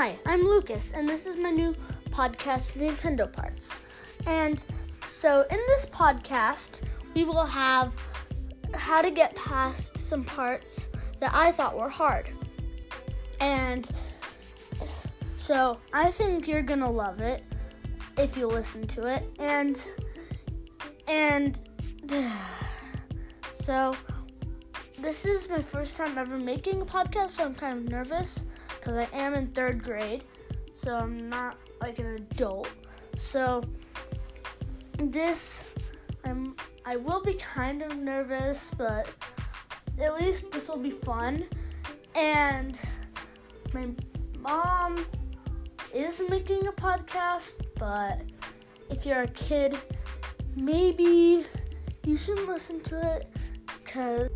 Hi, I'm Lucas, and this is my new podcast, Nintendo Parts. And so, in this podcast, we will have how to get past some parts that I thought were hard. And so, I think you're gonna love it if you listen to it. And, and, so, this is my first time ever making a podcast, so I'm kind of nervous because I am in third grade, so I'm not like an adult. So this, I'm I will be kind of nervous, but at least this will be fun. And my mom is making a podcast, but if you're a kid, maybe you shouldn't listen to it because.